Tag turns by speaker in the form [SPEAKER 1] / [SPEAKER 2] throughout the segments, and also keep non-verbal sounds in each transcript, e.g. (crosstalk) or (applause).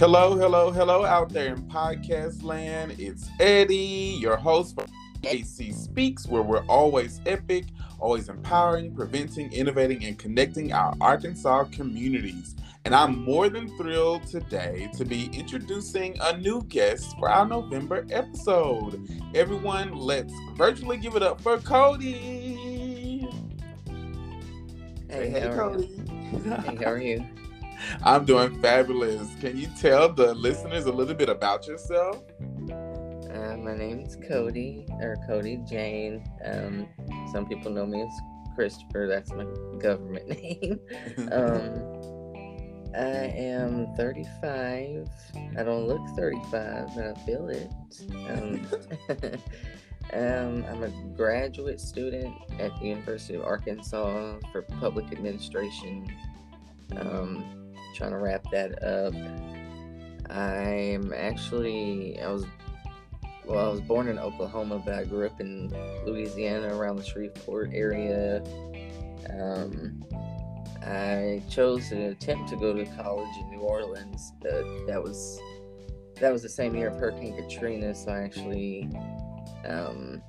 [SPEAKER 1] Hello, hello, hello out there in podcast land. It's Eddie, your host for EAC Speaks, where we're always epic, always empowering, preventing, innovating, and connecting our Arkansas communities. And I'm more than thrilled today to be introducing a new guest for our November episode. Everyone, let's virtually give it up for Kodee.
[SPEAKER 2] Hey, hey, Kodee. hey, how are you? (laughs)
[SPEAKER 1] I'm doing fabulous. Can you tell the listeners a little bit about yourself?
[SPEAKER 2] Uh, my name is Kodee, or Kodee Jane. Um, some people know me as Christopher. That's my government (laughs) name. (laughs) um, I am 35. I don't look 35, but I feel it. Um, (laughs) um, I'm a graduate student at the University of Arkansas for public administration. Um, trying to wrap that up. I'm actually I was well, I was born in Oklahoma, but I grew up in Louisiana around the Shreveport area. Um, I chose to attempt to go to college in New Orleans. that was that was the same year of Hurricane Katrina, so I actually um,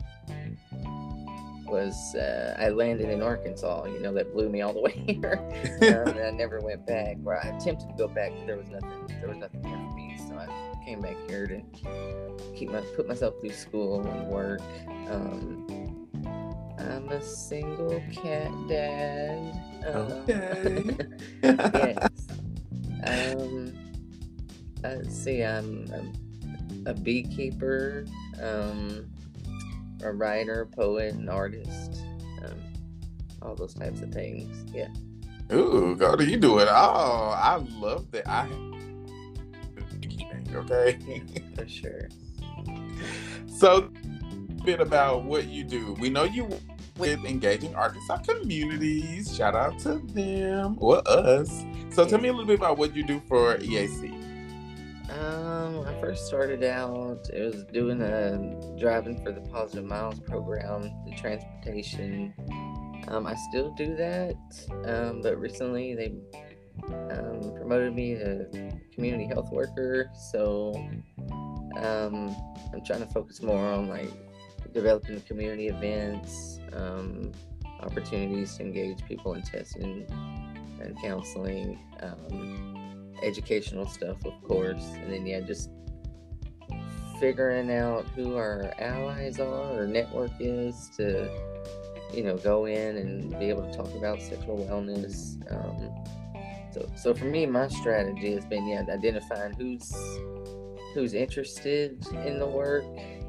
[SPEAKER 2] was uh, I landed in Arkansas. You know that blew me all the way (laughs) here, um, and I never went back. Where I attempted to go back, but there was nothing. There was nothing here for me, so I came back here to keep my put myself through school and work. Um, I'm a single cat dad.
[SPEAKER 1] Um, okay. (laughs)
[SPEAKER 2] yes. (laughs) Um, let's see. I'm, I'm a beekeeper. Um, a writer, poet, and artist. Um, all those types of things. Yeah.
[SPEAKER 1] Ooh, go do you do it all? I love that. I (laughs) okay.
[SPEAKER 2] For sure.
[SPEAKER 1] So, a bit about what you do. We know you with engaging Arkansas communities. Shout out to them or us. So, tell me a little bit about what you do for EAC.
[SPEAKER 2] Um, I first started out, it was doing a driving for the Positive Miles program, the transportation. Um, I still do that, um, but recently they um, promoted me to community health worker. So um, I'm trying to focus more on like developing community events, um, opportunities to engage people in testing and counseling. Um, educational stuff, of course, and then yeah, just figuring out who our allies are or network is to you know go in and be able to talk about sexual wellness. Um, so so for me, my strategy has been yeah identifying who's who's interested in the work.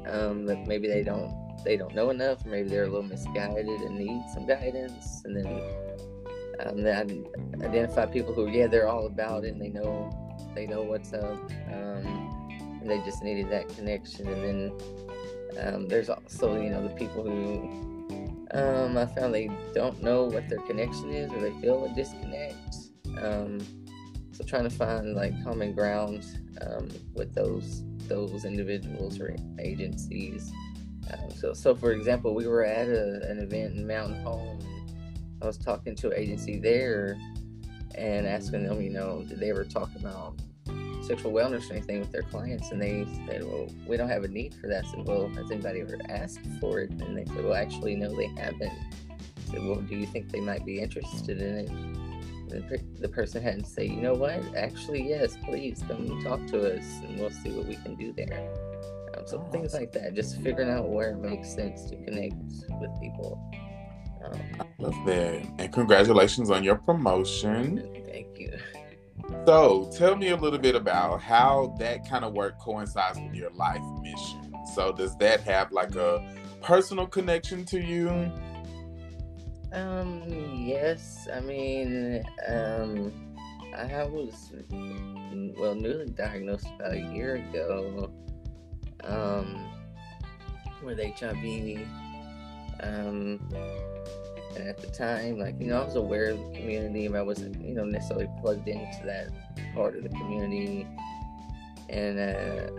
[SPEAKER 2] Um, that maybe they don't they don't know enough. Maybe they're a little misguided and need some guidance. And then um, then identify people who, yeah, they're all about it. and They know, they know what's up. Um, and they just needed that connection. And then um, there's also, you know, the people who um, I found they don't know what their connection is, or they feel a disconnect. Um, so trying to find like common ground um, with those those individuals or agencies. Um, so, so for example, we were at a, an event in Mountain Home I was talking to an agency there and asking them, you know, did they ever talk about sexual wellness or anything with their clients? And they said, well, we don't have a need for that. I said, well, has anybody ever asked for it? And they said, well, actually, no, they haven't. I said, well, do you think they might be interested in it? And the person had to say, you know what? Actually, yes, please come talk to us and we'll see what we can do there. Um, so things like that, just figuring out where it makes sense to connect with people.
[SPEAKER 1] I love that. And congratulations on your promotion.
[SPEAKER 2] Thank you.
[SPEAKER 1] So, tell me a little bit about how that kind of work coincides with your life mission. So, does that have like a personal connection to you?
[SPEAKER 2] Um, yes. I mean, um, I was well newly diagnosed about a year ago um, with HIV. Um, and at the time, like, you know, I was aware of the community, but I wasn't, you know, necessarily plugged into that part of the community. And, uh,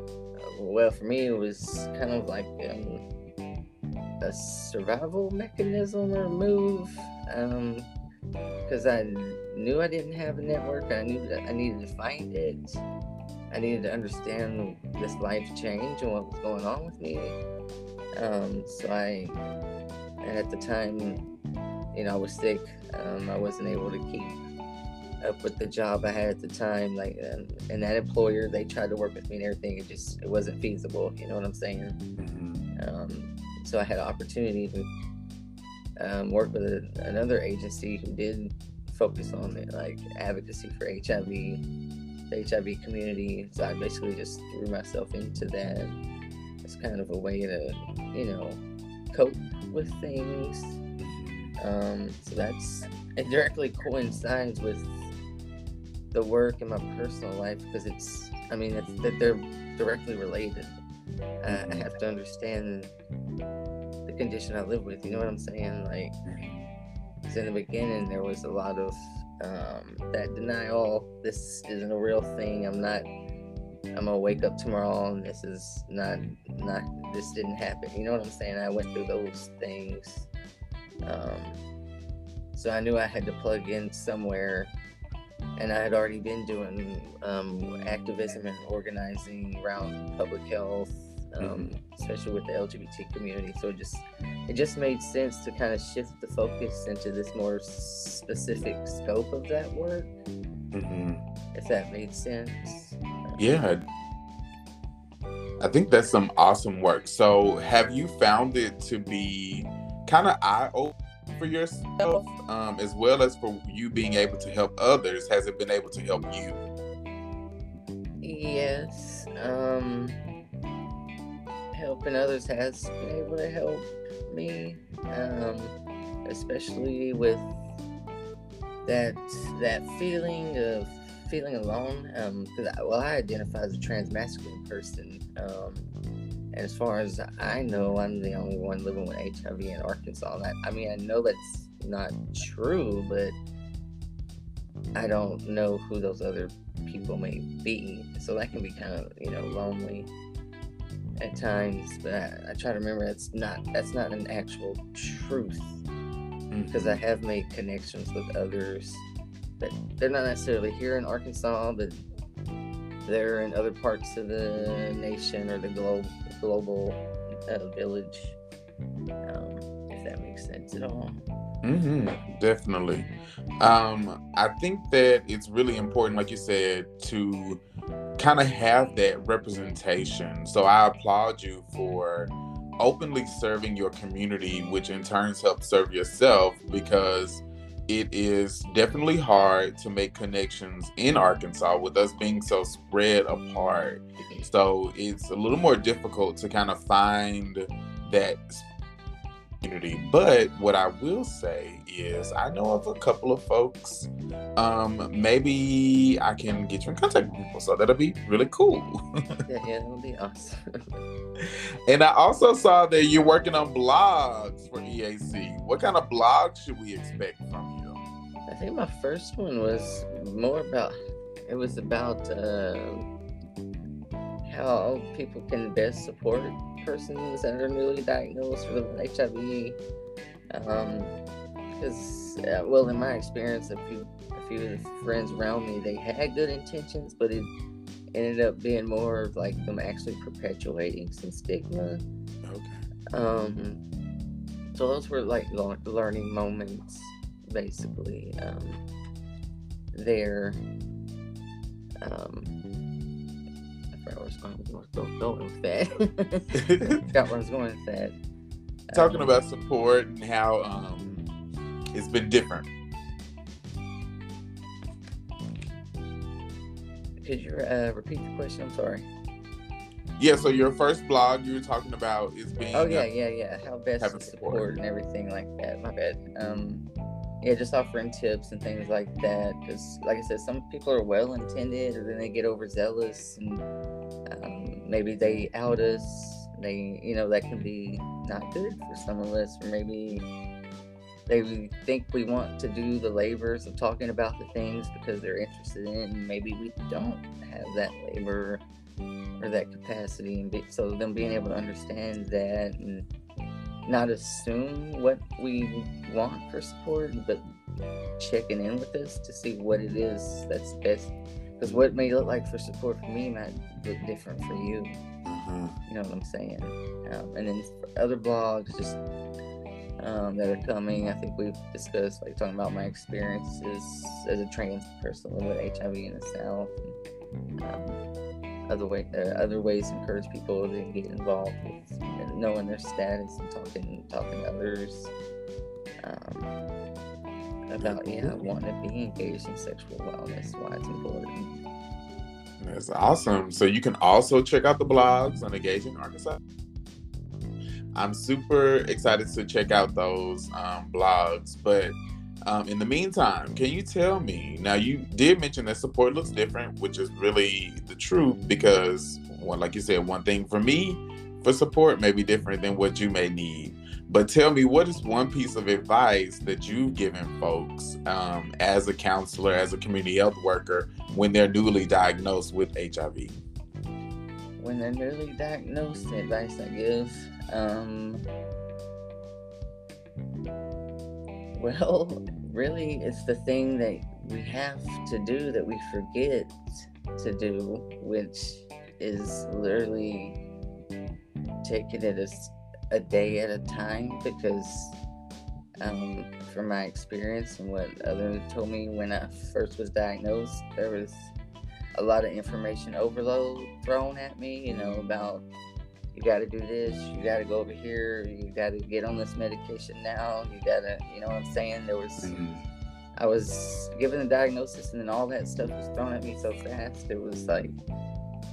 [SPEAKER 2] well, for me, it was kind of like um, a survival mechanism or move. Um, because I knew I didn't have a network. I knew that I needed to find it. I needed to understand this life change and what was going on with me. Um, so I, and at the time, you know, I was sick. Um, I wasn't able to keep up with the job I had at the time. Like, um, and that employer, they tried to work with me and everything. It just, it wasn't feasible. You know what I'm saying?
[SPEAKER 1] Mhm.
[SPEAKER 2] Um, so I had an opportunity to um, work with a, another agency who did focus on like advocacy for HIV, the HIV community. So I basically just threw myself into that. It's kind of a way to, you know, cope with things. Um, so that's it directly coincides with the work in my personal life because it's, I mean, it's that they're directly related. Uh, I have to understand the condition I live with. You know what I'm saying? Like, 'cause in the beginning, there was a lot of um, that denial. This isn't a real thing. I'm not. I'm gonna wake up tomorrow and this is not not. This didn't happen. You know what I'm saying? I went through those things. Um, so I knew I had to plug in somewhere, and I had already been doing um, activism and organizing around public health, um, especially with the LGBT community. So it just it just made sense to kind of shift the focus into this more specific scope of that work,
[SPEAKER 1] Mhm.
[SPEAKER 2] if that made sense.
[SPEAKER 1] Yeah. I think that's some awesome work. So, have you found it to be kind of eye opening for yourself, um, as well as for you being able to help others? Has it been able to help you?
[SPEAKER 2] Yes. Um, helping others has been able to help me, um, especially with that that feeling of feeling alone. Um, because I, well, I identify as a transmasculine person. Um, and as far as I know, I'm the only one living with HIV in Arkansas. And I, I mean, I know that's not true, but I don't know who those other people may be. So that can be kind of, you know, lonely at times. But I, I try to remember that's not that's not an actual truth because I have made connections with others that they're not necessarily here in Arkansas, but they're in other parts of the nation or the globe global uh, village. Um, if that makes sense at all.
[SPEAKER 1] hmm definitely. Um, I think that it's really important, like you said, to kind of have that representation. So I applaud you for openly serving your community, which in turns helps serve yourself because it is definitely hard to make connections in Arkansas with us being so spread apart. Mm-hmm. So it's a little more difficult to kind of find that community. But what I will say is, I know of a couple of folks. Um, maybe I can get you in contact with people, so that'll be really cool. (laughs)
[SPEAKER 2] Yeah, yeah, that'll be awesome.
[SPEAKER 1] and I also saw that you're working on blogs for EAC. What kind of blogs should we expect from you?
[SPEAKER 2] I think my first one was more about it was about uh, how people can best support persons that are newly diagnosed with HIV. Um, because uh, well, in my experience, a few a few of the friends around me they had good intentions, but it ended up being more of like them actually perpetuating some stigma.
[SPEAKER 1] Okay.
[SPEAKER 2] Um, so those were like learning moments, basically. Um, there. Um, forgot where I was going, going, going with that. forgot where I was going that.
[SPEAKER 1] Talking
[SPEAKER 2] Um,
[SPEAKER 1] about support and how um, it's been different.
[SPEAKER 2] Could you uh, repeat the question? I'm sorry.
[SPEAKER 1] Yeah, so your first blog you were talking about is being
[SPEAKER 2] Oh yeah, yeah, yeah. How best to
[SPEAKER 1] support.
[SPEAKER 2] and everything like that. My bad. Um, yeah, just offering tips and things like that. Because, like I said, some people are well intended, and then they get overzealous, and maybe they out us. They, you know, that can be not good for some of us, or maybe they think we want to do the labors of talking about the things because they're interested in. and Maybe we don't have that labor or that capacity, and be, so them being able to understand that and not assume what we want for support, but checking in with us to see what it is that's best. Because what may look like for support for me might look different for you.
[SPEAKER 1] Mhm.
[SPEAKER 2] You know what I'm saying? Um, and then other blogs, just um, that are coming, I think we've discussed like talking about my experiences as a trans person with HIV in the South, and um, other way, uh, other ways to encourage people to get involved with knowing their status and talking, talking to others. Um, about yeah, wanting to be engaged in sexual wellness, why it's important.
[SPEAKER 1] That's awesome. So you can also check out the blogs on Engaging Arkansas. I'm super excited to check out those um, blogs. But um, in the meantime, can you tell me now? You did mention that support looks different, which is really the truth because, one, like you said, one thing for me for support may be different than what you may need. But tell me, what is one piece of advice that you've given folks um, as a counselor, as a community health worker, when they're newly diagnosed with HIV?
[SPEAKER 2] when they're newly diagnosed, the advice I give, um, well, (laughs) really, it's the thing that we have to do that we forget to do, which is literally taking it as a day at a time because um, from my experience and what others told me when I first was diagnosed, there was a lot of information overload thrown at me, you know, about you got to do this, you got to go over here, you got to get on this medication now, you got to, you know what I'm saying? There was, I was given the diagnosis and then all that stuff was thrown at me so fast. It was like,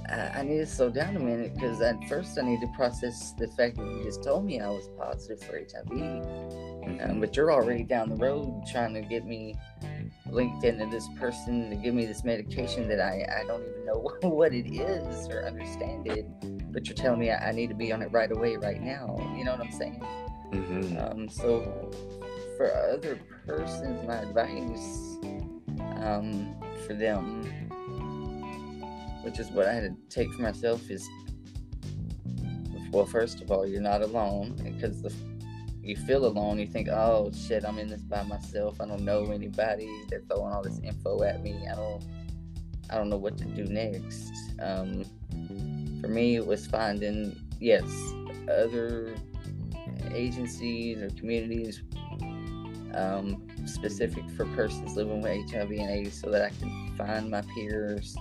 [SPEAKER 2] I, I need to slow down a minute because at first I need to process the fact that you just told me I was positive for HIV. Um, but you're already down the road trying to get me linked into this person to give me this medication that I, I don't even know (laughs) what it is or understand it. But you're telling me I, I need to be on it right away, right now. You know what I'm saying?
[SPEAKER 1] Mm-hmm.
[SPEAKER 2] Um, so for other persons, my advice um, for them, which is what I had to take for myself, is well, first of all, you're not alone because you feel alone. You think, oh shit, I'm in this by myself. I don't know anybody. They're throwing all this info at me. I don't, I don't know what to do next. Um, for me, it was finding yes, other agencies or communities um, specific for persons living with HIV and AIDS, so that I can find my peers,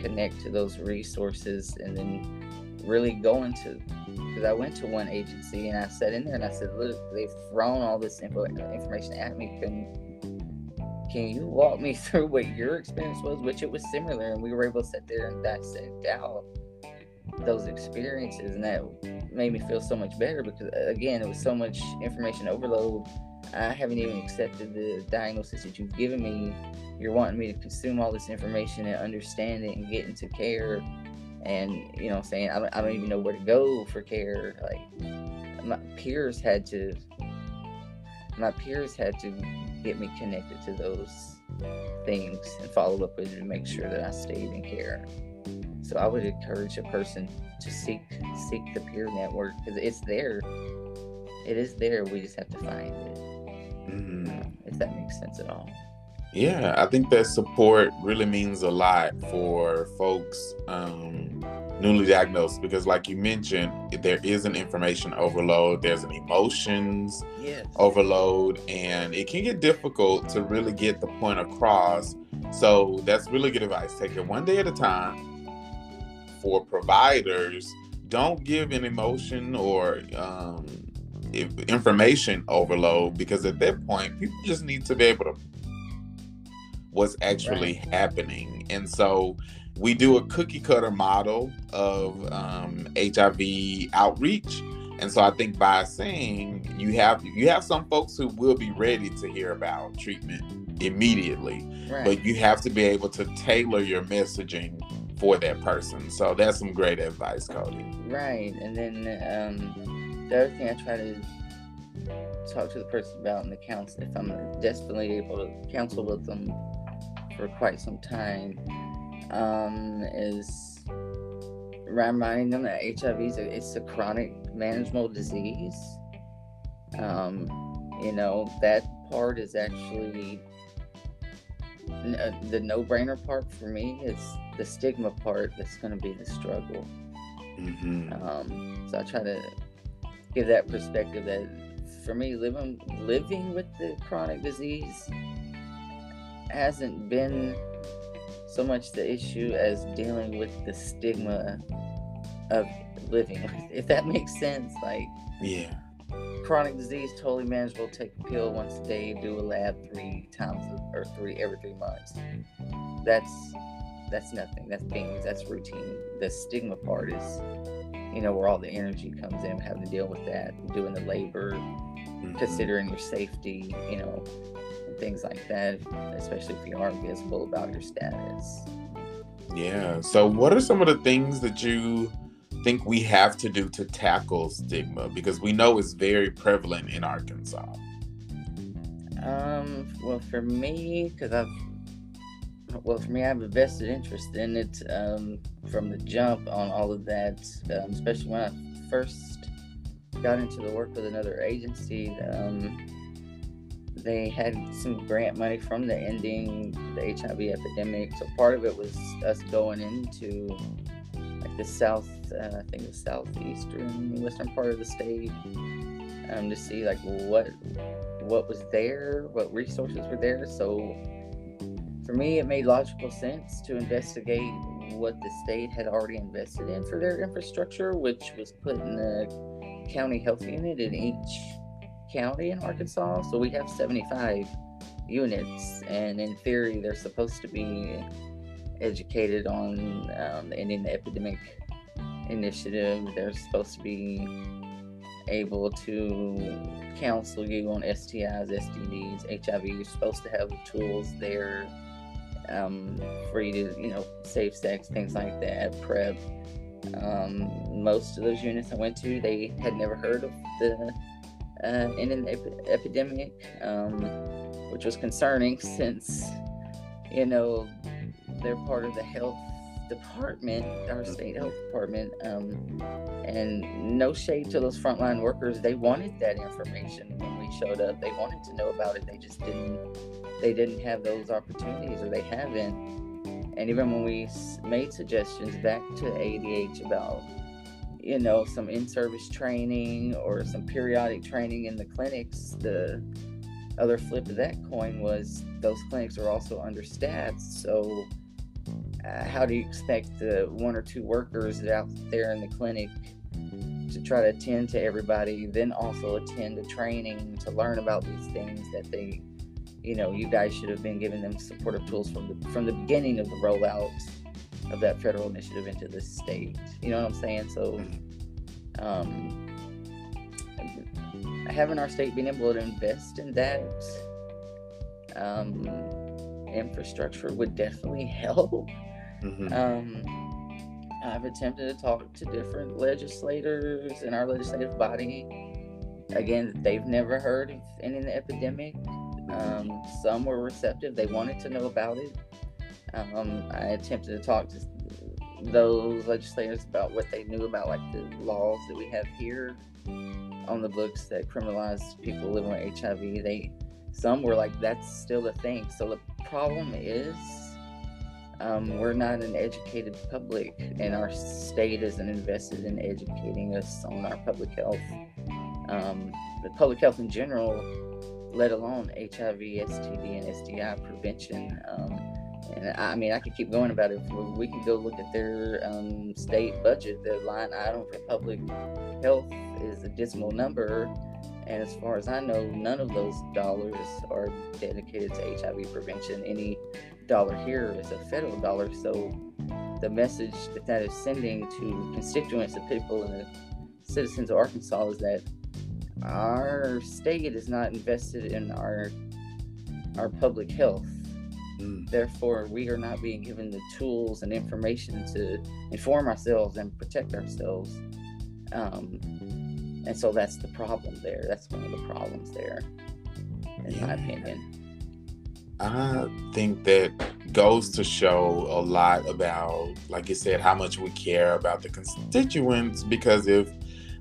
[SPEAKER 2] connect to those resources, and then really go into because I went to one agency and I sat in there and I said, "Look, they've thrown all this info information at me. Can can you walk me (laughs) through what your experience was?" Which it was similar, and we were able to sit there and dissect out those experiences, and that made me feel so much better because again, it was so much information overload. I haven't even accepted the diagnosis that you've given me. You're wanting me to consume all this information and understand it and get into care and you know saying I don't, I don't even know where to go for care. Like my peers had to my peers had to get me connected to those things and follow up with it to make sure that I stayed in care. So I would encourage a person to seek seek the peer network because it's there. It is there. We just have to find it
[SPEAKER 1] Mm-hmm.
[SPEAKER 2] if that makes sense at all
[SPEAKER 1] Yeah, I think that support really means a lot for folks um, newly diagnosed because, like you mentioned, there is an information overload, there's an emotions
[SPEAKER 2] yes
[SPEAKER 1] overload, and it can get difficult to really get the point across. So, that's really good advice. Take it one day at a time. For providers, don't give an emotion or um, information overload because at that point, people just need to be able to what's actually happening. And so we do a cookie cutter model of um, HIV outreach. And so I think by saying you have you have some folks who will be ready to hear about treatment immediately,
[SPEAKER 2] right
[SPEAKER 1] but you have to be able to tailor your messaging for that person. So that's some great advice, Kodee.
[SPEAKER 2] Right, and then um, the other thing I try to talk to the person about in the counsel, if I'm desperately able to counsel with them for quite some time, um, is reminding them that HIV is a, it's a chronic manageable disease. Um, you know that part is actually uh, the no-brainer part for me is the stigma part that's going to be the struggle
[SPEAKER 1] Mm-hmm.
[SPEAKER 2] um, so i try to give that perspective that for me living living with the chronic disease hasn't been so much the issue as dealing with the stigma of living with if that makes sense like
[SPEAKER 1] Yeah.
[SPEAKER 2] chronic disease totally manageable take a pill once a day do a lab three times or three every three months that's that's nothing that's beans that's routine the stigma part is you know where all the energy comes in having to deal with that doing the labor
[SPEAKER 1] Mhm.
[SPEAKER 2] considering your safety you know things like that especially if you aren't visible about your status
[SPEAKER 1] Yeah. So, what are some of the things that you think we have to do to tackle stigma? Because we know it's very prevalent in Arkansas.
[SPEAKER 2] Um, well, for me, because I've, well, for me, I have a vested interest in it um, from the jump on all of that, um, especially when I first got into the work with another agency. Um, they had some grant money from the ending the HIV epidemic. So part of it was us going into like the south, uh, I think the southeastern western part of the state, um, to see like what what was there, what resources were there. So for me, it made logical sense to investigate what the state had already invested in for their infrastructure, which was put in the county health unit in each county in Arkansas. So we have 75 units, and in theory, they're supposed to be educated on um, the Epidemic Initiative. They're supposed to be able to counsel you on STIs, STDs, HIV. You're supposed to have tools there um, for you to, you know, safe sex, things like that, PrEP. Um, most of those units I went to, they had never heard of the uh, Ending ep- epidemic, um, which was concerning (laughs) since, you know, they're part of the health department, our state health department. Um, and no shade to those frontline workers. They wanted that information when we showed up. They wanted to know about it. They just didn't. They didn't have those opportunities, or they haven't. And even when we made suggestions back to ADH about, you know, some in-service training or some periodic training in the clinics, the other flip of that coin was those clinics are also understaffed. So, uh, how do you expect the one or two workers that out there in the clinic to try to attend to everybody, then also attend to training to learn about these things that they, you know, you guys should have been giving them supportive tools from the from the beginning of the rollout of that federal initiative into the state. You know what I'm saying? So, um, having our state being able to invest in that um, infrastructure would definitely (laughs) help.
[SPEAKER 1] Mhm.
[SPEAKER 2] Um, I've attempted to talk to different legislators in our legislative body. Again, they've never heard of any of the epidemic. Um, some were receptive; they wanted to know about it. Um, I attempted to talk to those legislators about what they knew about, like the laws that we have here on the books that criminalize people living with HIV. They some were like, "That's still a thing." So the problem is um, we're not an educated public, and our state isn't invested in educating us on our public health. Um, the public health in general, let alone HIV, STD, and STI prevention. Um, and I mean, I could keep going about it. We- We could go look at their um, state budget. The line item for public health is a dismal number. And as far as I know, none of those dollars are dedicated to HIV prevention. Any dollar here is a federal dollar. So the message that that is sending to constituents, the people and the citizens of Arkansas is that our state is not invested in our our public health.
[SPEAKER 1] Mm.
[SPEAKER 2] Therefore, we are not being given the tools and information to inform ourselves and protect ourselves. Um, and so that's the problem there. That's one of the problems there, in my opinion.
[SPEAKER 1] I think that goes to show a lot about, like you said, how much we care about the constituents. Because if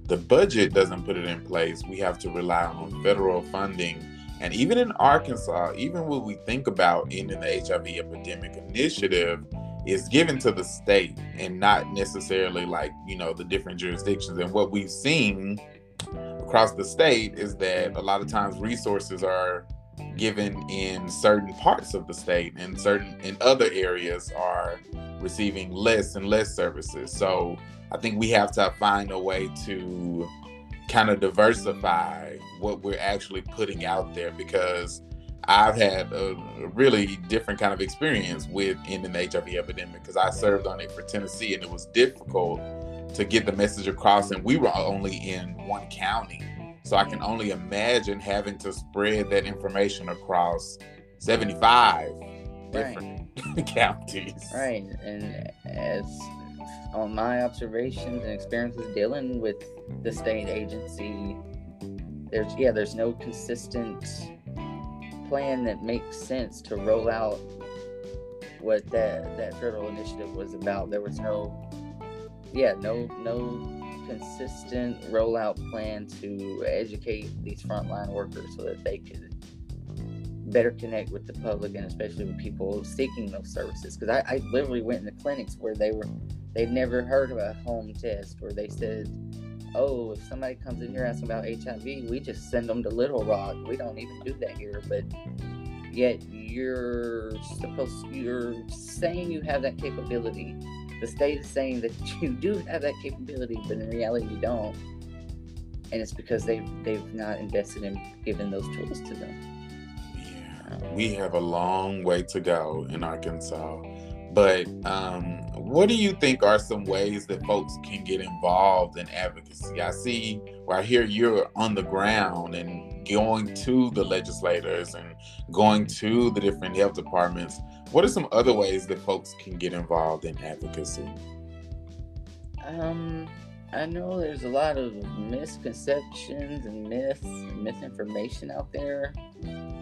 [SPEAKER 1] the budget doesn't put it in place, we have to rely on federal funding And even in Arkansas, even when we think about ending the HIV epidemic initiative, is given to the state and not necessarily like, you know, the different jurisdictions. And what we've seen across the state is that a lot of times resources are given in certain parts of the state and certain in other areas are receiving less and less services. So I think we have to find a way to kind of diversify what we're actually putting out there because I've had a, really different kind of experience with ending the HIV epidemic because I served on it for Tennessee and it was difficult to get the message across and we were only in one county. So I can only imagine having to spread that information across 75 different right. Counties.
[SPEAKER 2] Right. And as on my observations and experiences dealing with the state agency, there's yeah, there's no consistent plan that makes sense to roll out what that that federal initiative was about. There was no yeah, no no consistent rollout plan to educate these frontline workers so that they could better connect with the public and especially with people seeking those services. Because I, I literally went into clinics where they were they'd never heard of a home test where they said, "Oh, if somebody comes in here asking about HIV, we just send them to Little Rock. We don't even do that here." But yet you're supposed you're saying you have that capability the state is saying that (laughs) you do have that capability, but in reality you don't. And it's because they've they've not invested in giving those tools to them.
[SPEAKER 1] We have a long way to go in Arkansas. But um, what do you think are some ways that folks can get involved in advocacy? I see where I hear you're on the ground and going to the legislators and going to the different health departments. What are some other ways that folks can get involved in advocacy?
[SPEAKER 2] Um, I know there's a lot of misconceptions and myths and misinformation out there.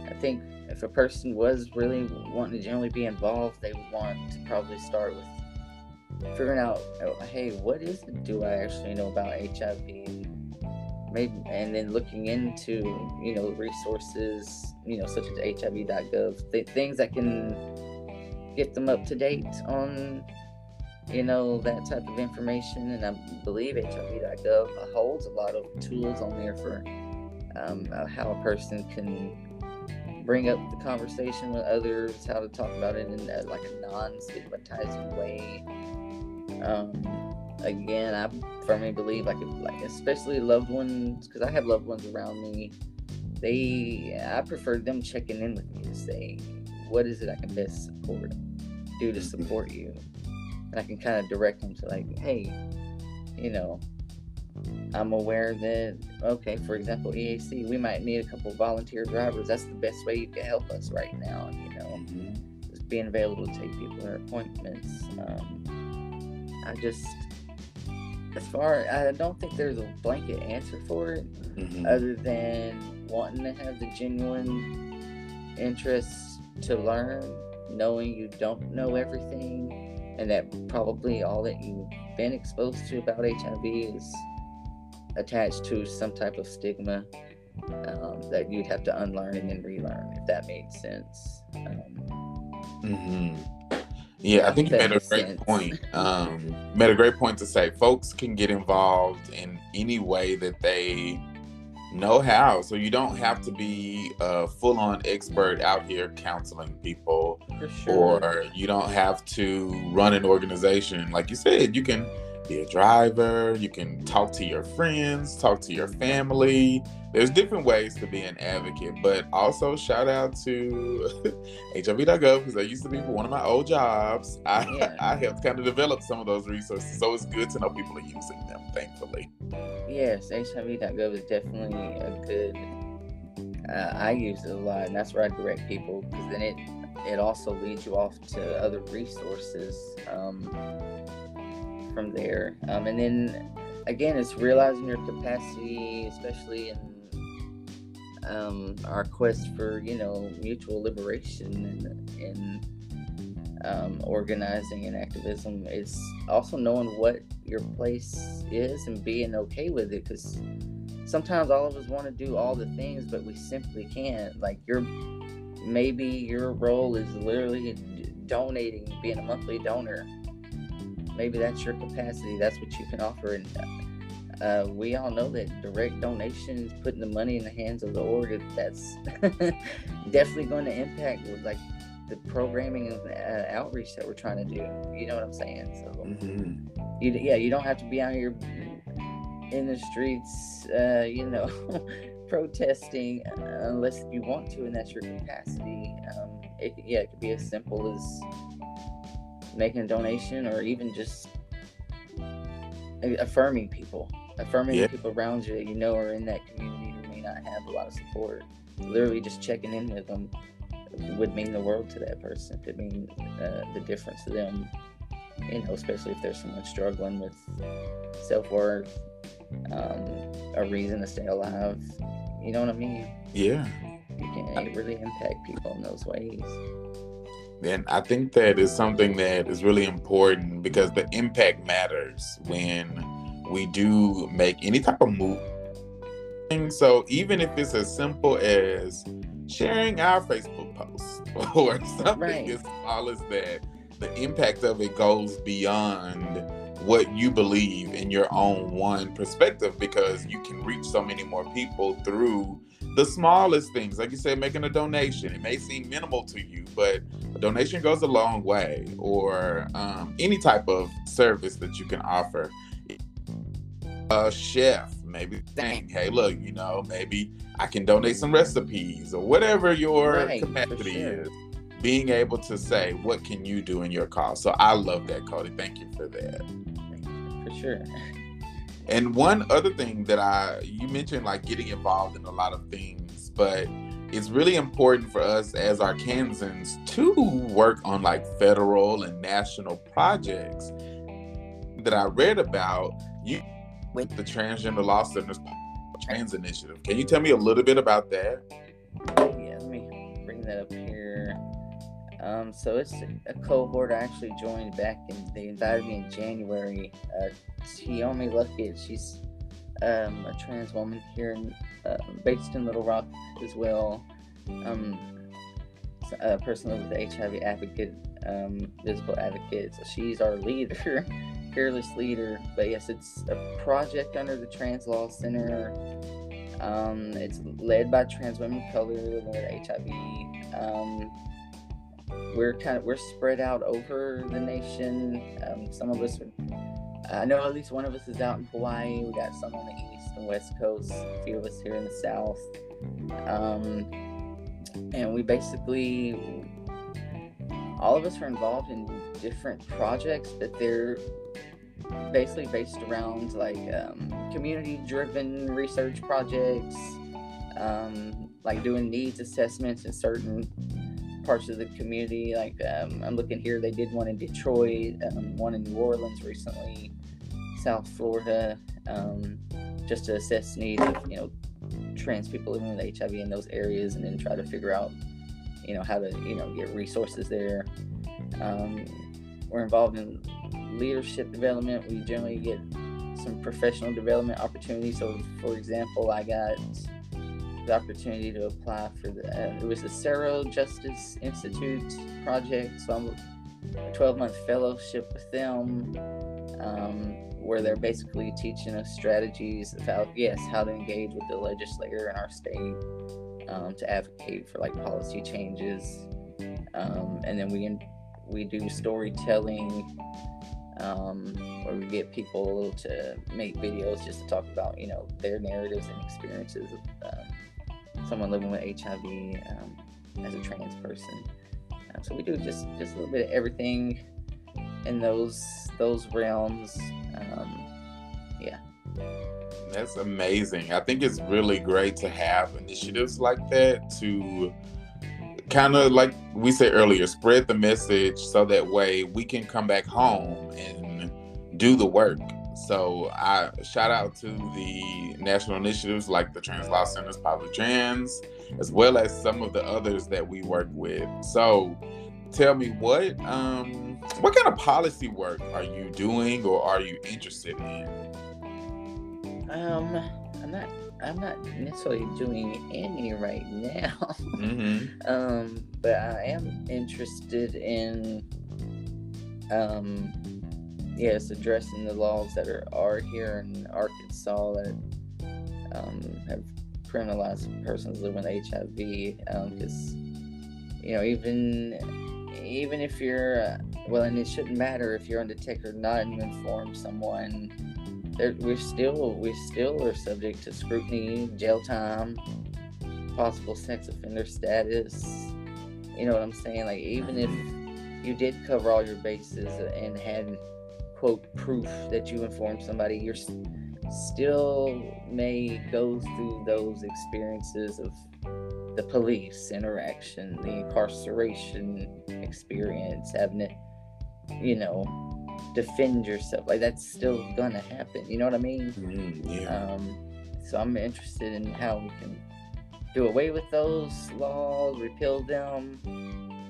[SPEAKER 2] I think if a person was really wanting to generally be involved, they would want to probably start with figuring out, hey, what is it? Do I actually know about HIV? Maybe, and then looking into, you know, resources, you know, such as HIV.gov, th- things that can get them up to date on you know that type of information and i believe hiv.gov holds a lot of tools on there for um, how a person can bring up the conversation with others how to talk about it in a, like a non-stigmatizing way um, again i firmly believe like like especially loved ones because i have loved ones around me they i prefer them checking in with me to say what is it I can best support do to support you? And I can kind of direct them to like, hey, you know, I'm aware that okay, for example, EAC, we might need a couple volunteer drivers. That's the best way you can help us right now. You know, mm-hmm. just being available to take people to appointments. Um, I just, as far, I don't think there's a blanket answer for it, mm-hmm. other than wanting to have the genuine interest to learn, knowing you don't know everything, and that probably all that you've been exposed to about HIV is attached to some type of stigma um, that you'd have to unlearn and then relearn, if that made sense. Um,
[SPEAKER 1] mm-hmm. Yeah, I think you made a great sense. point. Um, made a great point to say folks can get involved in any way that they know how. So you don't have to be a full on expert out here counseling people. Sure. Or you don't have to run an organization. Like you said, you can be a driver, you can talk to your friends, talk to your family. There's different ways to be an advocate, but also shout out to (laughs) HIV.gov because I used to be one of my old jobs. I, yeah. (laughs) I helped kind of develop some of those resources, so it's good to know people are using them, thankfully.
[SPEAKER 2] Yes, HIV.gov is definitely a good. Uh, I use it a lot, and that's where I direct people because then it it also leads you off to other resources. Um, from there. Um, and then again, it's realizing your capacity, especially in um, our quest for you know mutual liberation and, and um, organizing and activism. It's also knowing what your place is and being okay with it because sometimes all of us want to do all the things, but we simply can't. Like your maybe your role is literally donating, being a monthly donor. Maybe that's your capacity. That's what you can offer. And uh, we all know that direct donations, putting the money in the hands of the org, that's (laughs) definitely going to impact like the programming and uh, outreach that we're trying to do. You know what I'm saying? So, mm-hmm. you, yeah, you don't have to be out here in the streets, uh, you know, (laughs) protesting unless you want to, and that's your capacity. Um, it, yeah, it could be as simple as making a donation, or even just affirming people, affirming yeah. the people around you that you know are in that community who may not have a lot of support. Literally, just checking in with them would mean the world to that person. Could mean uh, the difference to them. You know, especially if there's someone struggling with self worth, um, a reason to stay alive. You know what I mean?
[SPEAKER 1] Yeah.
[SPEAKER 2] You can really impact people in those ways.
[SPEAKER 1] And I think that is something that is really important because the impact matters when we do make any type of move. And so even if it's as simple as sharing our Facebook post (laughs) or something right. as small as that, the impact of it goes beyond what you believe in your own one perspective because you can reach so many more people through the smallest things. Like you said, making a donation. It may seem minimal to you, but a donation goes a long way, or um, any type of service that you can offer. A chef, maybe saying, hey, look, you know, maybe I can donate some recipes or whatever your right, capacity sure. is being able to say what can you do in your cause so i love that Kodee thank you for that
[SPEAKER 2] sure.
[SPEAKER 1] And one other thing that I you mentioned like getting involved in a lot of things, but it's really important for us as Arkansans to work on like federal and national projects that I read about. You with the Transgender Law Center's Trans Initiative. Can you tell me a little bit about that?
[SPEAKER 2] Yeah, let me bring that up here. Um, so it's a cohort I actually joined back in. They invited me in January. Uh, Tiommi Luckett, she's um, a trans woman here, in, uh, based in Little Rock as well. Um, a person with HIV advocate, um, visible advocate. So she's our leader, (laughs) fearless leader. But yes, it's a project under the Trans Law Center. Um, it's led by trans women color with HIV. We're kind of we're spread out over the nation. Um, some of us, are, I know at least one of us is out in Hawaii. We got some on the east and west coast. A few of us here in the south. Um, and we basically, all of us are involved in different projects, but they're basically based around like um, community-driven research projects, um, like doing needs assessments in certain parts of the community. Like um, I'm looking here, they did one in Detroit, um, one in New Orleans recently, South Florida, um, just to assess needs of you know trans people living with HIV in those areas, and then try to figure out you know how to you know get resources there. Um, we're involved in leadership development. We generally get some professional development opportunities. So, for example, I got the opportunity to apply for the uh, it was the Sero Justice Institute project. So I'm a 12 month fellowship with them, um, where they're basically teaching us strategies how yes how to engage with the legislator in our state um, to advocate for like policy changes, um, and then we we do storytelling. Um, where we get people to make videos just to talk about, you know, their narratives and experiences um, someone living with HIV um, as a trans person. Um, so we do just just a little bit of everything in those those realms. Um, yeah.
[SPEAKER 1] That's amazing. I think it's really great to have initiatives like that to kind of like we said earlier, spread the message so that way we can come back home and do the work so I shout out to the national initiatives like the Trans Law Center's Public Trans, as well as some of the others that we work with. So tell me what um what kind of policy work are you doing or are you interested in?
[SPEAKER 2] Um I'm not I'm not necessarily doing any right now.
[SPEAKER 1] Mm-hmm. (laughs)
[SPEAKER 2] um, but I am interested in, um, yes, addressing the laws that are, are here in Arkansas that um, have criminalized persons living with HIV. Because, you know, even even if you're, uh, well, and it shouldn't matter if you're undetected or not, and you inform someone we're still we still are subject to scrutiny, jail time, possible sex offender status. You know what I'm saying? Like even if you did cover all your bases and had quote proof that you informed somebody, you're still may go through those experiences of the police interaction, the incarceration experience, having it, you know, defend yourself. Like that's still gonna happen. You know what I mean?
[SPEAKER 1] Mm, yeah.
[SPEAKER 2] Um, so I'm interested in how we can do away with those laws, repeal them.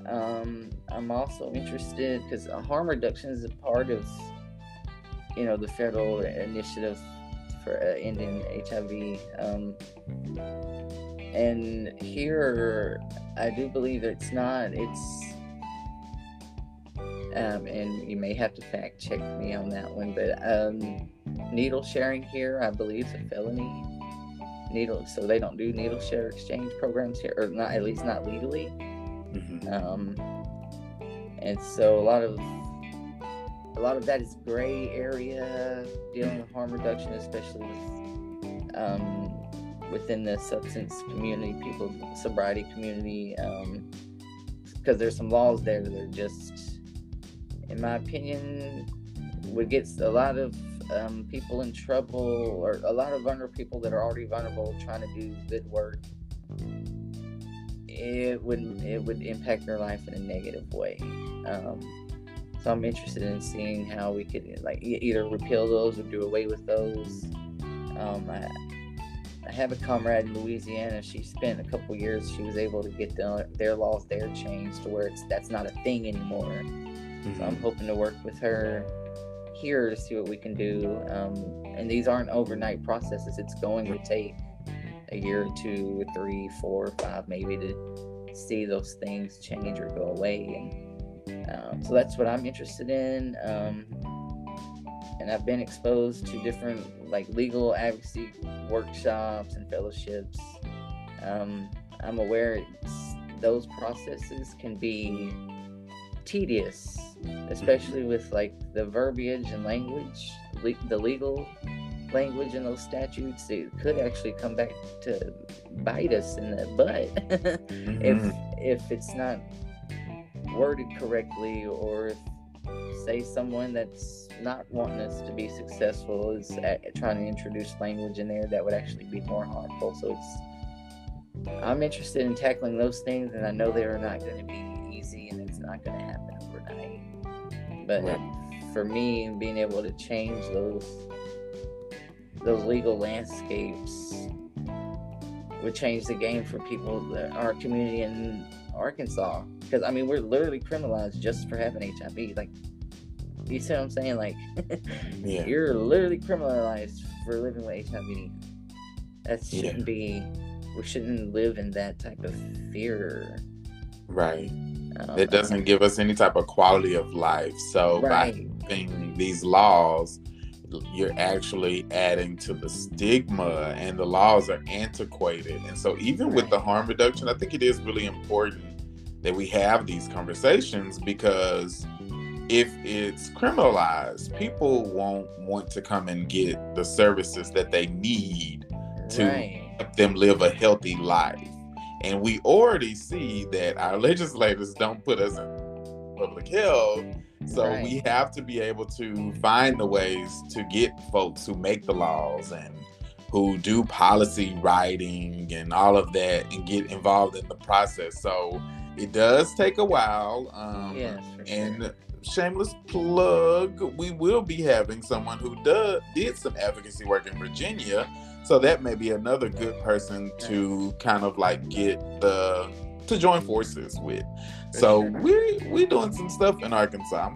[SPEAKER 2] Um, I'm also interested because harm reduction is a part of, you know, the federal initiative for uh, ending HIV. Um, and here, I do believe it's not. It's um, and you may have to fact check me on that one, but um, needle sharing here, I believe, is a felony. Needle, so they don't do needle share exchange programs here, or not at least not legally. Mm-hmm. Um, and so a lot of a lot of that is gray area dealing with harm reduction, especially um, within the substance community, people sobriety community, because um, there's some laws there that are just in my opinion, would get a lot of um, people in trouble or a lot of vulnerable people that are already vulnerable trying to do good work. It would it would impact their life in a negative way. Um, so I'm interested in seeing how we could like either repeal those or do away with those. Um, I, I have a comrade in Louisiana. She spent a couple years. She was able to get the, their laws there changed to where it's that's not a thing anymore. Mm-hmm. So I'm mm-hmm. hoping to work with her here to see what we can do. Um, and these aren't overnight processes. It's going to take a year or two, or three, four, five, maybe to see those things change or go away. And um, so that's what I'm interested in. Um, and I've been exposed to different like legal advocacy workshops and fellowships. Um, I'm aware those processes can be tedious especially with like the verbiage and language, le- the legal language in those statutes. It could actually come back to bite us in the butt (laughs) mm-hmm. if if it's not worded correctly, or if say someone that's not wanting us to be successful is at, trying to introduce language in there that would actually be more harmful. So it's I'm interested in tackling those things, and I know they are not going to be easy, and it's not going to happen overnight. but right. for me, being able to change those those legal landscapes would change the game for people that our community in Arkansas. Because I mean, we're literally criminalized just for having HIV. Like, you see what I'm saying? Like, (laughs) yeah. you're literally criminalized for living with HIV. That shouldn't yeah. be. We shouldn't live in that type of fear.
[SPEAKER 1] Right. It doesn't give us any type of quality of life. So right. by having these laws, you're actually adding to the stigma and the laws are antiquated. And so even right. with the harm reduction, I think it is really important that we have these conversations because if it's criminalized, people won't want to come and get the services that they need to right. help them live a healthy life. And we already see that our legislators don't put us in public health. So right. we have to be able to find the ways to get folks who make the laws and who do policy writing and all of that and get involved in the process. So it does take a while. Um, yes, and sure. shameless plug, we will be having someone who does did some advocacy work in Virginia so that may be another good person to kind of like get the to join forces with. So we we doing some stuff in Arkansas.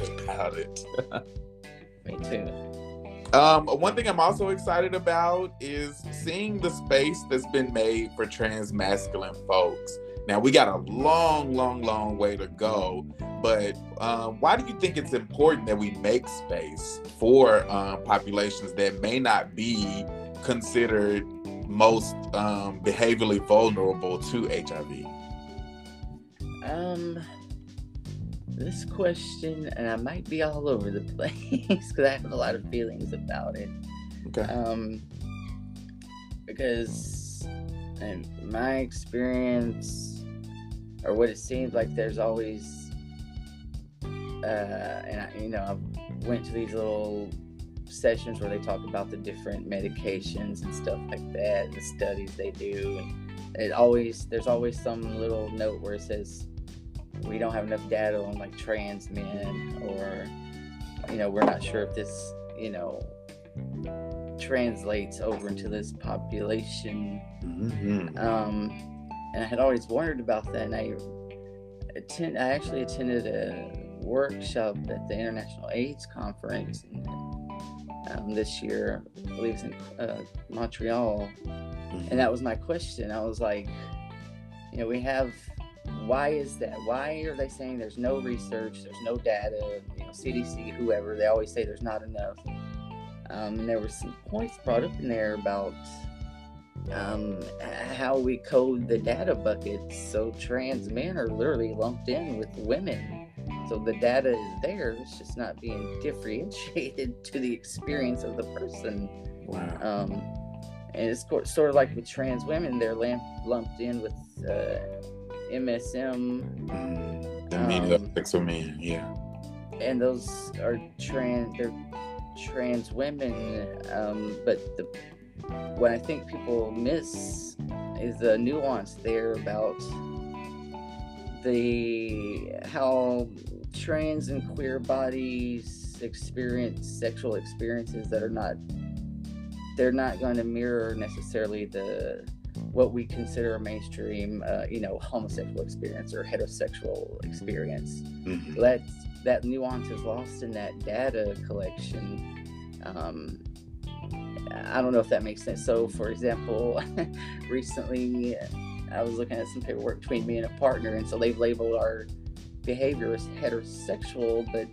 [SPEAKER 1] I'm proud it. (laughs)
[SPEAKER 2] Me too.
[SPEAKER 1] Um, one thing I'm also excited about is seeing the space that's been made for trans masculine folks. Now we got a long, long, long way to go, but um, why do you think it's important that we make space for um, populations that may not be considered most um, behaviorally vulnerable to HIV?
[SPEAKER 2] Um, this question, and I might be all over the (laughs) place because I have a lot of feelings about it.
[SPEAKER 1] Okay.
[SPEAKER 2] Um, because in my experience, or what it seems like, there's always, uh, and I, you know, I went to these little sessions where they talk about the different medications and stuff like that, the studies they do, and it always there's always some little note where it says we don't have enough data on like trans men or you know we're not sure if this you know translates over into this population
[SPEAKER 1] Mm-hmm.
[SPEAKER 2] um and i had always wondered about that and i attend i actually attended a workshop at the international aids conference um, this year i believe it's in uh, montreal. And that was my question. I was like you know we have why is that? Why are they saying there's no research there's no data you know cdc whoever they always say there's not enough? Um, and there were some points brought up in there about um, how we code the data buckets so trans men are literally lumped in with women so the data is there it's just not being differentiated (laughs) to the experience of the person
[SPEAKER 1] Wow.
[SPEAKER 2] um, and it's co- sort of like with trans women, they're lamp- lumped in with uh, MSM,
[SPEAKER 1] Mm, the meaning of
[SPEAKER 2] um,
[SPEAKER 1] sex with men, yeah.
[SPEAKER 2] and those are trans. They're trans women, um, but the what I think people miss is the nuance there about the how trans and queer bodies experience sexual experiences that are not they're not going to mirror necessarily the what we consider a mainstream uh, you know homosexual experience or heterosexual experience
[SPEAKER 1] Mhm.
[SPEAKER 2] so that's that nuance is lost in that data collection um, i don't know if that makes sense. So for example (laughs) recently i was looking at some paperwork between me and a partner and so they've labeled our behavior as heterosexual but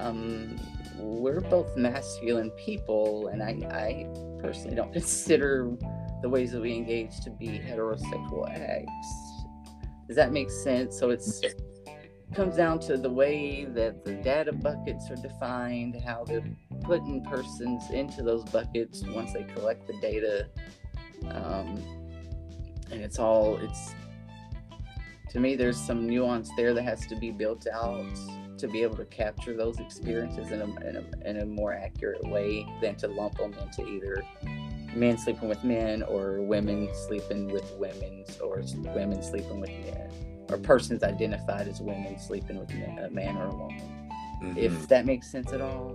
[SPEAKER 2] um, we're both masculine people and I, I personally don't (laughs) consider the ways that we engage to be heterosexual acts. Does that make sense? So it's comes down to the way that the data buckets are defined, how they're putting persons into those buckets once they collect the data. Um, and it's all, it's, to me, there's some nuance there that has to be built out to be able to capture those experiences in a, in a, in a more accurate way than to lump them into either men sleeping with men or women sleeping with women or women sleeping with men or persons identified as women sleeping with men, a man or a woman.
[SPEAKER 1] Mhm.
[SPEAKER 2] If that makes sense at all.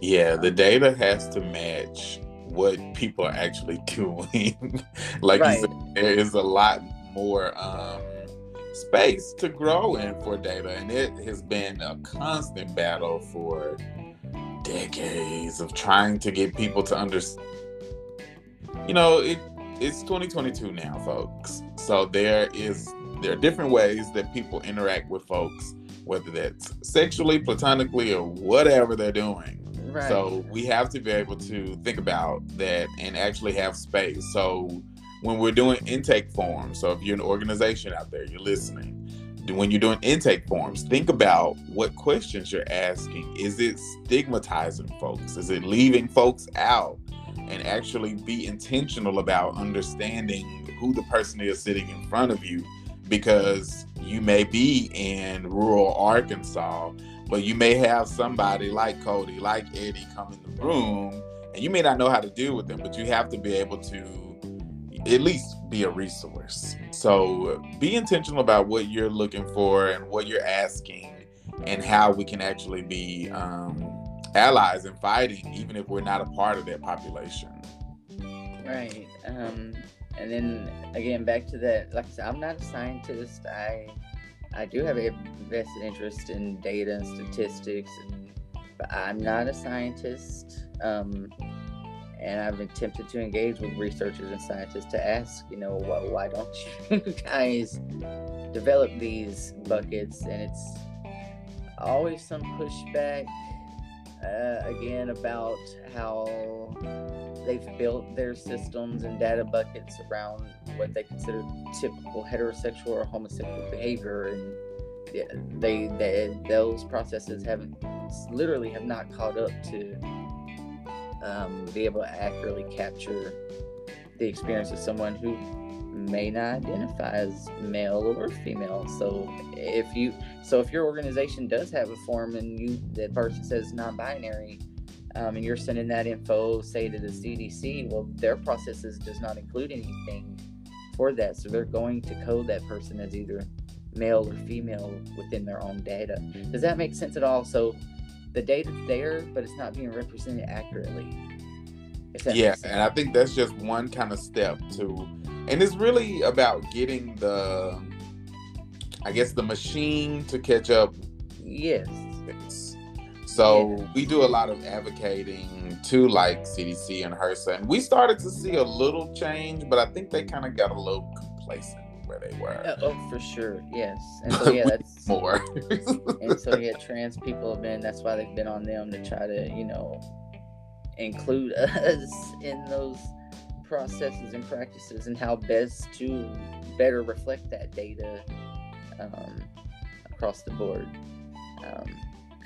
[SPEAKER 1] Yeah, the data has to match what people are actually (laughs) doing. like
[SPEAKER 2] Right.
[SPEAKER 1] you said, there is a lot more um, space to grow in for data, and it has been a constant battle for decades of trying to get people to understand. You know, it it's 2022 now, folks. So there is there are different ways that people interact with folks, whether that's sexually, platonically, or whatever they're doing. So we have to be able to think about that and actually have space. So when we're doing intake forms, so if you're an organization out there, you're listening, when you're doing intake forms, think about what questions you're asking. Is it stigmatizing folks? Is it leaving folks out? And actually be intentional about understanding who the person is sitting in front of you because you may be in rural Arkansas but you may have somebody like Kodee, like Eddie come in the room, and you may not know how to deal with them, but you have to be able to at least be a resource. So be intentional about what you're looking for and what you're asking, and how we can actually be um, allies in fighting, even if we're not a part of that population.
[SPEAKER 2] Right. Um, and then again, back to that. Like I said, I'm not a scientist. I I do have a vested interest in data and statistics, and I'm not a scientist, um, and I've attempted to engage with researchers and scientists to ask, you know, why, why don't (laughs) you guys develop these buckets? And it's always some pushback uh, again about how they've built their systems and data buckets around what they consider typical heterosexual or homosexual behavior and they, they those processes haven't literally have not caught up to um, be able to accurately capture the experience of someone who may not identify as male or female. So if you so if your organization does have a form and you that person says non-binary, um, and you're sending that info, say to the CDC, well, their processes does not include anything for that. So they're going to code that person as either male or female within their own data. Does that make sense at all? So the data's there, but it's not being represented accurately.
[SPEAKER 1] Yeah, and I think that's just one kind of step to, and it's really about getting the, I guess, the machine to catch up.
[SPEAKER 2] Yes.
[SPEAKER 1] So yeah. we do a lot of advocating to like CDC and HRSA, and we started to see a little change, but I think they kind of got a little complacent where they were.
[SPEAKER 2] Uh, oh, for sure, yes. And so (laughs) yeah, that's
[SPEAKER 1] more.
[SPEAKER 2] and so yeah, trans people have been. That's why they've been on them to try to you know include (laughs) us in those processes and practices and how best to better reflect that data um, across the board.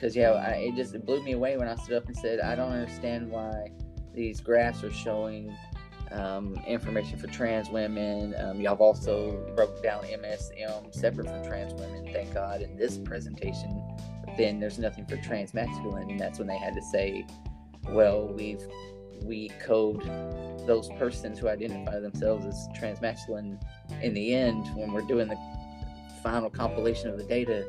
[SPEAKER 2] Because yeah, I, it just it blew me away when I stood up and said, I don't understand why these graphs are showing um, information for trans women. Um, y'all have also broke down MSM separate from trans women, thank God, in this presentation. But then there's nothing for trans masculine, and that's when they had to say, well, we've we code those persons who identify themselves as trans masculine. In the end, when we're doing the final compilation of the data,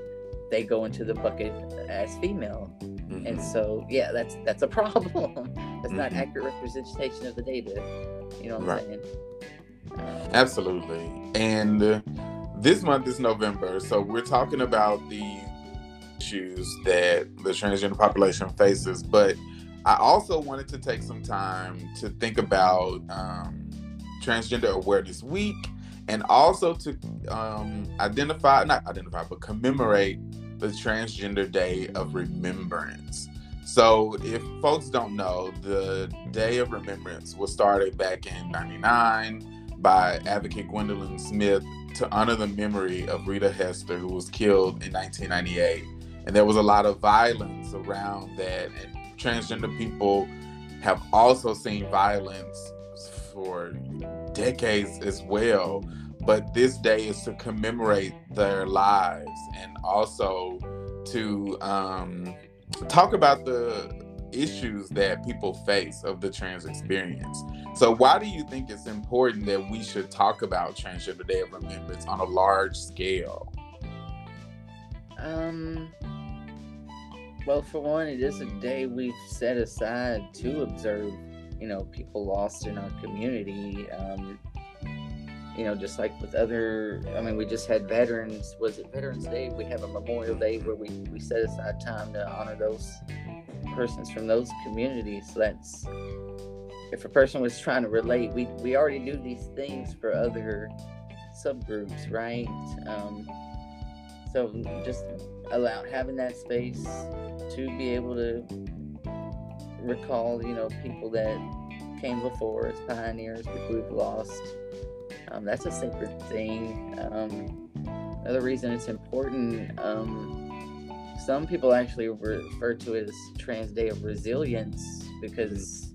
[SPEAKER 2] they go into the bucket as female. Mm-hmm. And so, yeah, that's that's a problem. (laughs) that's mm-hmm. not accurate representation of the data. You know what right. I'm saying?
[SPEAKER 1] Um, Absolutely. And uh, this month is November, so we're talking about the issues that the transgender population faces. But I also wanted to take some time to think about um, Transgender Awareness Week and also to um, identify, not identify, but commemorate the Transgender Day of Remembrance. So, if folks don't know, the Day of Remembrance was started back in 99 by advocate Gwendolyn Smith to honor the memory of Rita Hester, who was killed in 1998. And there was a lot of violence around that. And transgender people have also seen violence for decades as well. But this day is to commemorate their lives and also to um, talk about the issues that people face of the trans experience. So, why do you think it's important that we should talk about Transgender Day of Remembrance on a large scale?
[SPEAKER 2] Um, well, for one, it is a day we've set aside to observe, you know, people lost in our community. Um, you know, just like with other, I mean, we just had Veterans, was it Veterans Day? We have a Memorial Day where we, we set aside time to honor those persons from those communities. That's, if a person was trying to relate, we, we already do these things for other subgroups, right? Um, so just allow having that space to be able to recall, you know, people that came before as pioneers, people we've lost um, that's a sacred thing. Um, another reason it's important, um, some people actually refer to it as Trans Day of Resilience because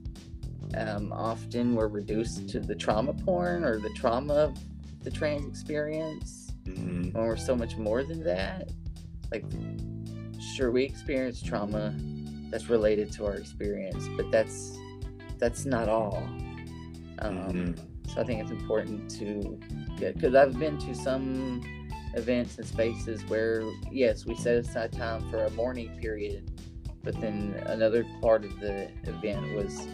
[SPEAKER 2] um, often we're reduced to the trauma porn or the trauma of the trans experience mm-hmm. when we're so much more than that. Like, sure, we experience trauma that's related to our experience, but that's that's not all. Um, mm-hmm so I think it's important to get because I've been to some events and spaces where yes, we set aside time for a mourning period, but then another part of the event was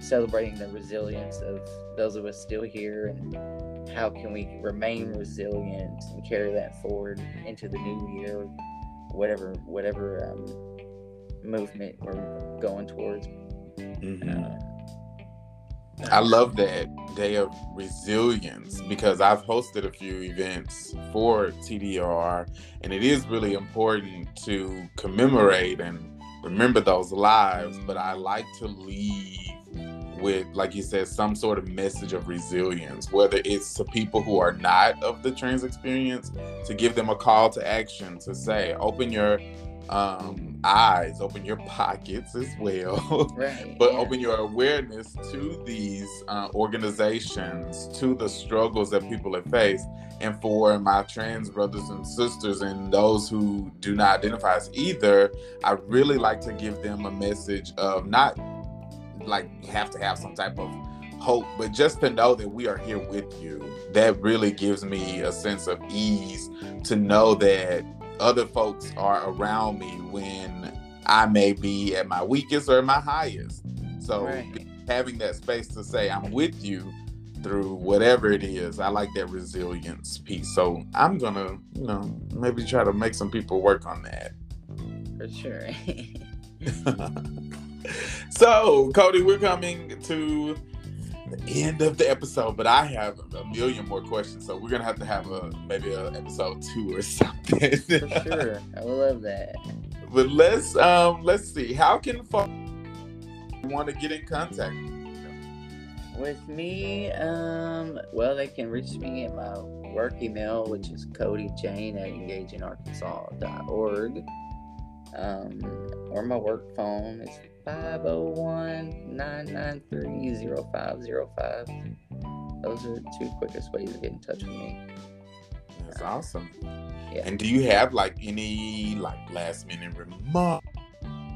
[SPEAKER 2] celebrating the resilience of those of us still here and how can we remain resilient and carry that forward into the new year whatever whatever um, movement we're going towards.
[SPEAKER 1] Mhm. I love that day of resilience because I've hosted a few events for TDR, and it is really important to commemorate and remember those lives. But I like to leave with, like you said, some sort of message of resilience, whether it's to people who are not of the trans experience, to give them a call to action to say, open your um, eyes, open your pockets as well. (laughs)
[SPEAKER 2] Right.
[SPEAKER 1] but
[SPEAKER 2] yeah.
[SPEAKER 1] open your awareness to these uh, organizations, to the struggles that people have faced. And for my trans brothers and sisters and those who do not identify as either, I really like to give them a message of not like you have to have some type of hope, but just to know that we are here with you. That really gives me a sense of ease to know that other folks are around me when I may be at my weakest or my highest. So
[SPEAKER 2] Right.
[SPEAKER 1] having that space to say I'm with you through whatever it is, I like that resilience piece. So I'm gonna, you know, maybe try to make some people work on that.
[SPEAKER 2] for sure. (laughs) (laughs)
[SPEAKER 1] so Kodee, we're coming to the end of the episode, but I have a million more questions. So we're gonna have to have a maybe a episode two or (laughs) something.
[SPEAKER 2] for sure. I love that.
[SPEAKER 1] But let's um let's see. How can folks want to get in contact?
[SPEAKER 2] With me, um, well, they can reach me at my work email, which is kodeejane at engagingarkansas.org. Um, or my work phone is 501 993 0505. Those are the two quickest ways to get in touch with me.
[SPEAKER 1] That's awesome.
[SPEAKER 2] Yeah.
[SPEAKER 1] And do you have like any like last minute remark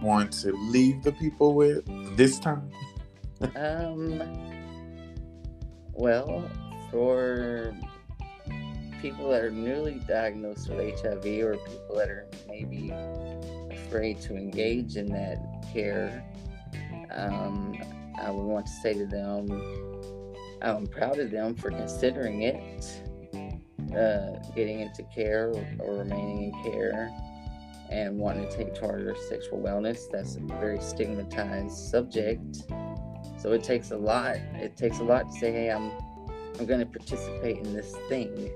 [SPEAKER 1] want to leave the people with this time? (laughs)
[SPEAKER 2] Um, well, for people that are newly diagnosed with HIV or people that are maybe afraid to engage in that care, um, I would want to say to them, I'm proud of them for considering it, uh, getting into care or, or remaining in care. And wanting to take charge of sexual wellness. That's a very stigmatized subject. So it takes a lot. It takes a lot to say, "Hey, I'm, I'm going to participate in this thing."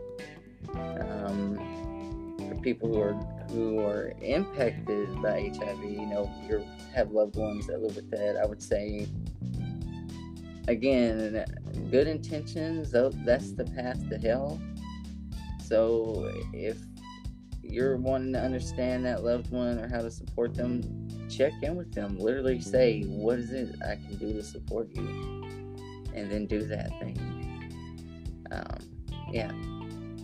[SPEAKER 2] Um, for people who are who are impacted by HIV, you know, you have loved ones that live with that. I would say, again, good intentions. That's the path to hell. So if you're wanting to understand that loved one or how to support them, check in with them. Literally say, What is it I can do to support you? And then do that thing. Um, yeah.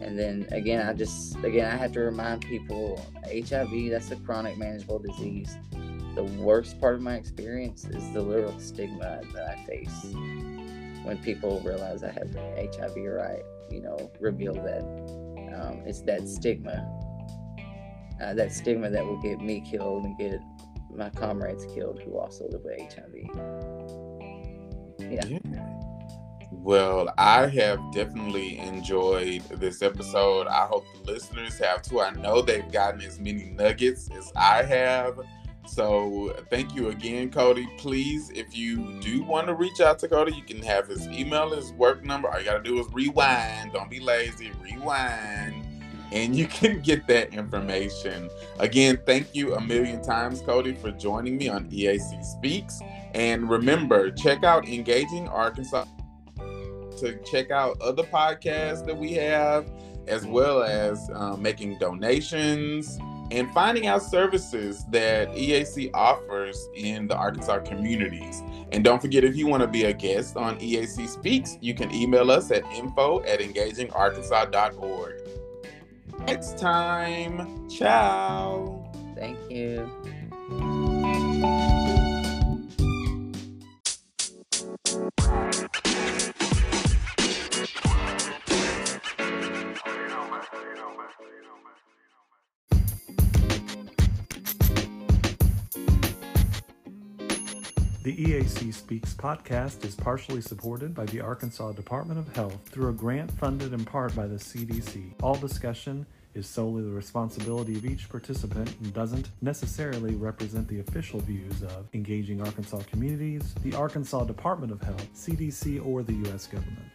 [SPEAKER 2] And then again, I just, again, I have to remind people HIV, that's a chronic manageable disease. The worst part of my experience is the literal stigma that I face when people realize I have HIV or I, you know, reveal that. Um, it's that stigma uh, that stigma that will get me killed and get my comrades killed who also live with HIV. Yeah.
[SPEAKER 1] Well, I have definitely enjoyed this episode. I hope the listeners have too. I know they've gotten as many nuggets as I have. So thank you again, Kodee. Please, if you do want to reach out to Kodee, you can have his email, his work number. All you gotta do is rewind. Don't be lazy. Rewind. And you (laughs) can get that information. Again, thank you a million times, Kodee, for joining me on EAC Speaks. And remember, check out Engaging Arkansas to check out other podcasts that we have, as well as um, making donations and finding out services that EAC offers in the Arkansas communities. And don't forget, if you want to be a guest on EAC Speaks, you can email us at info at engagingarkansas.org. Next time, ciao.
[SPEAKER 2] Thank you.
[SPEAKER 3] The EAC Speaks podcast is partially supported by the Arkansas Department of Health through a grant funded in part by the CDC. All discussion is solely the responsibility of each participant and doesn't necessarily represent the official views of Engaging Arkansas Communities, the Arkansas Department of Health, CDC, or the U.S. government.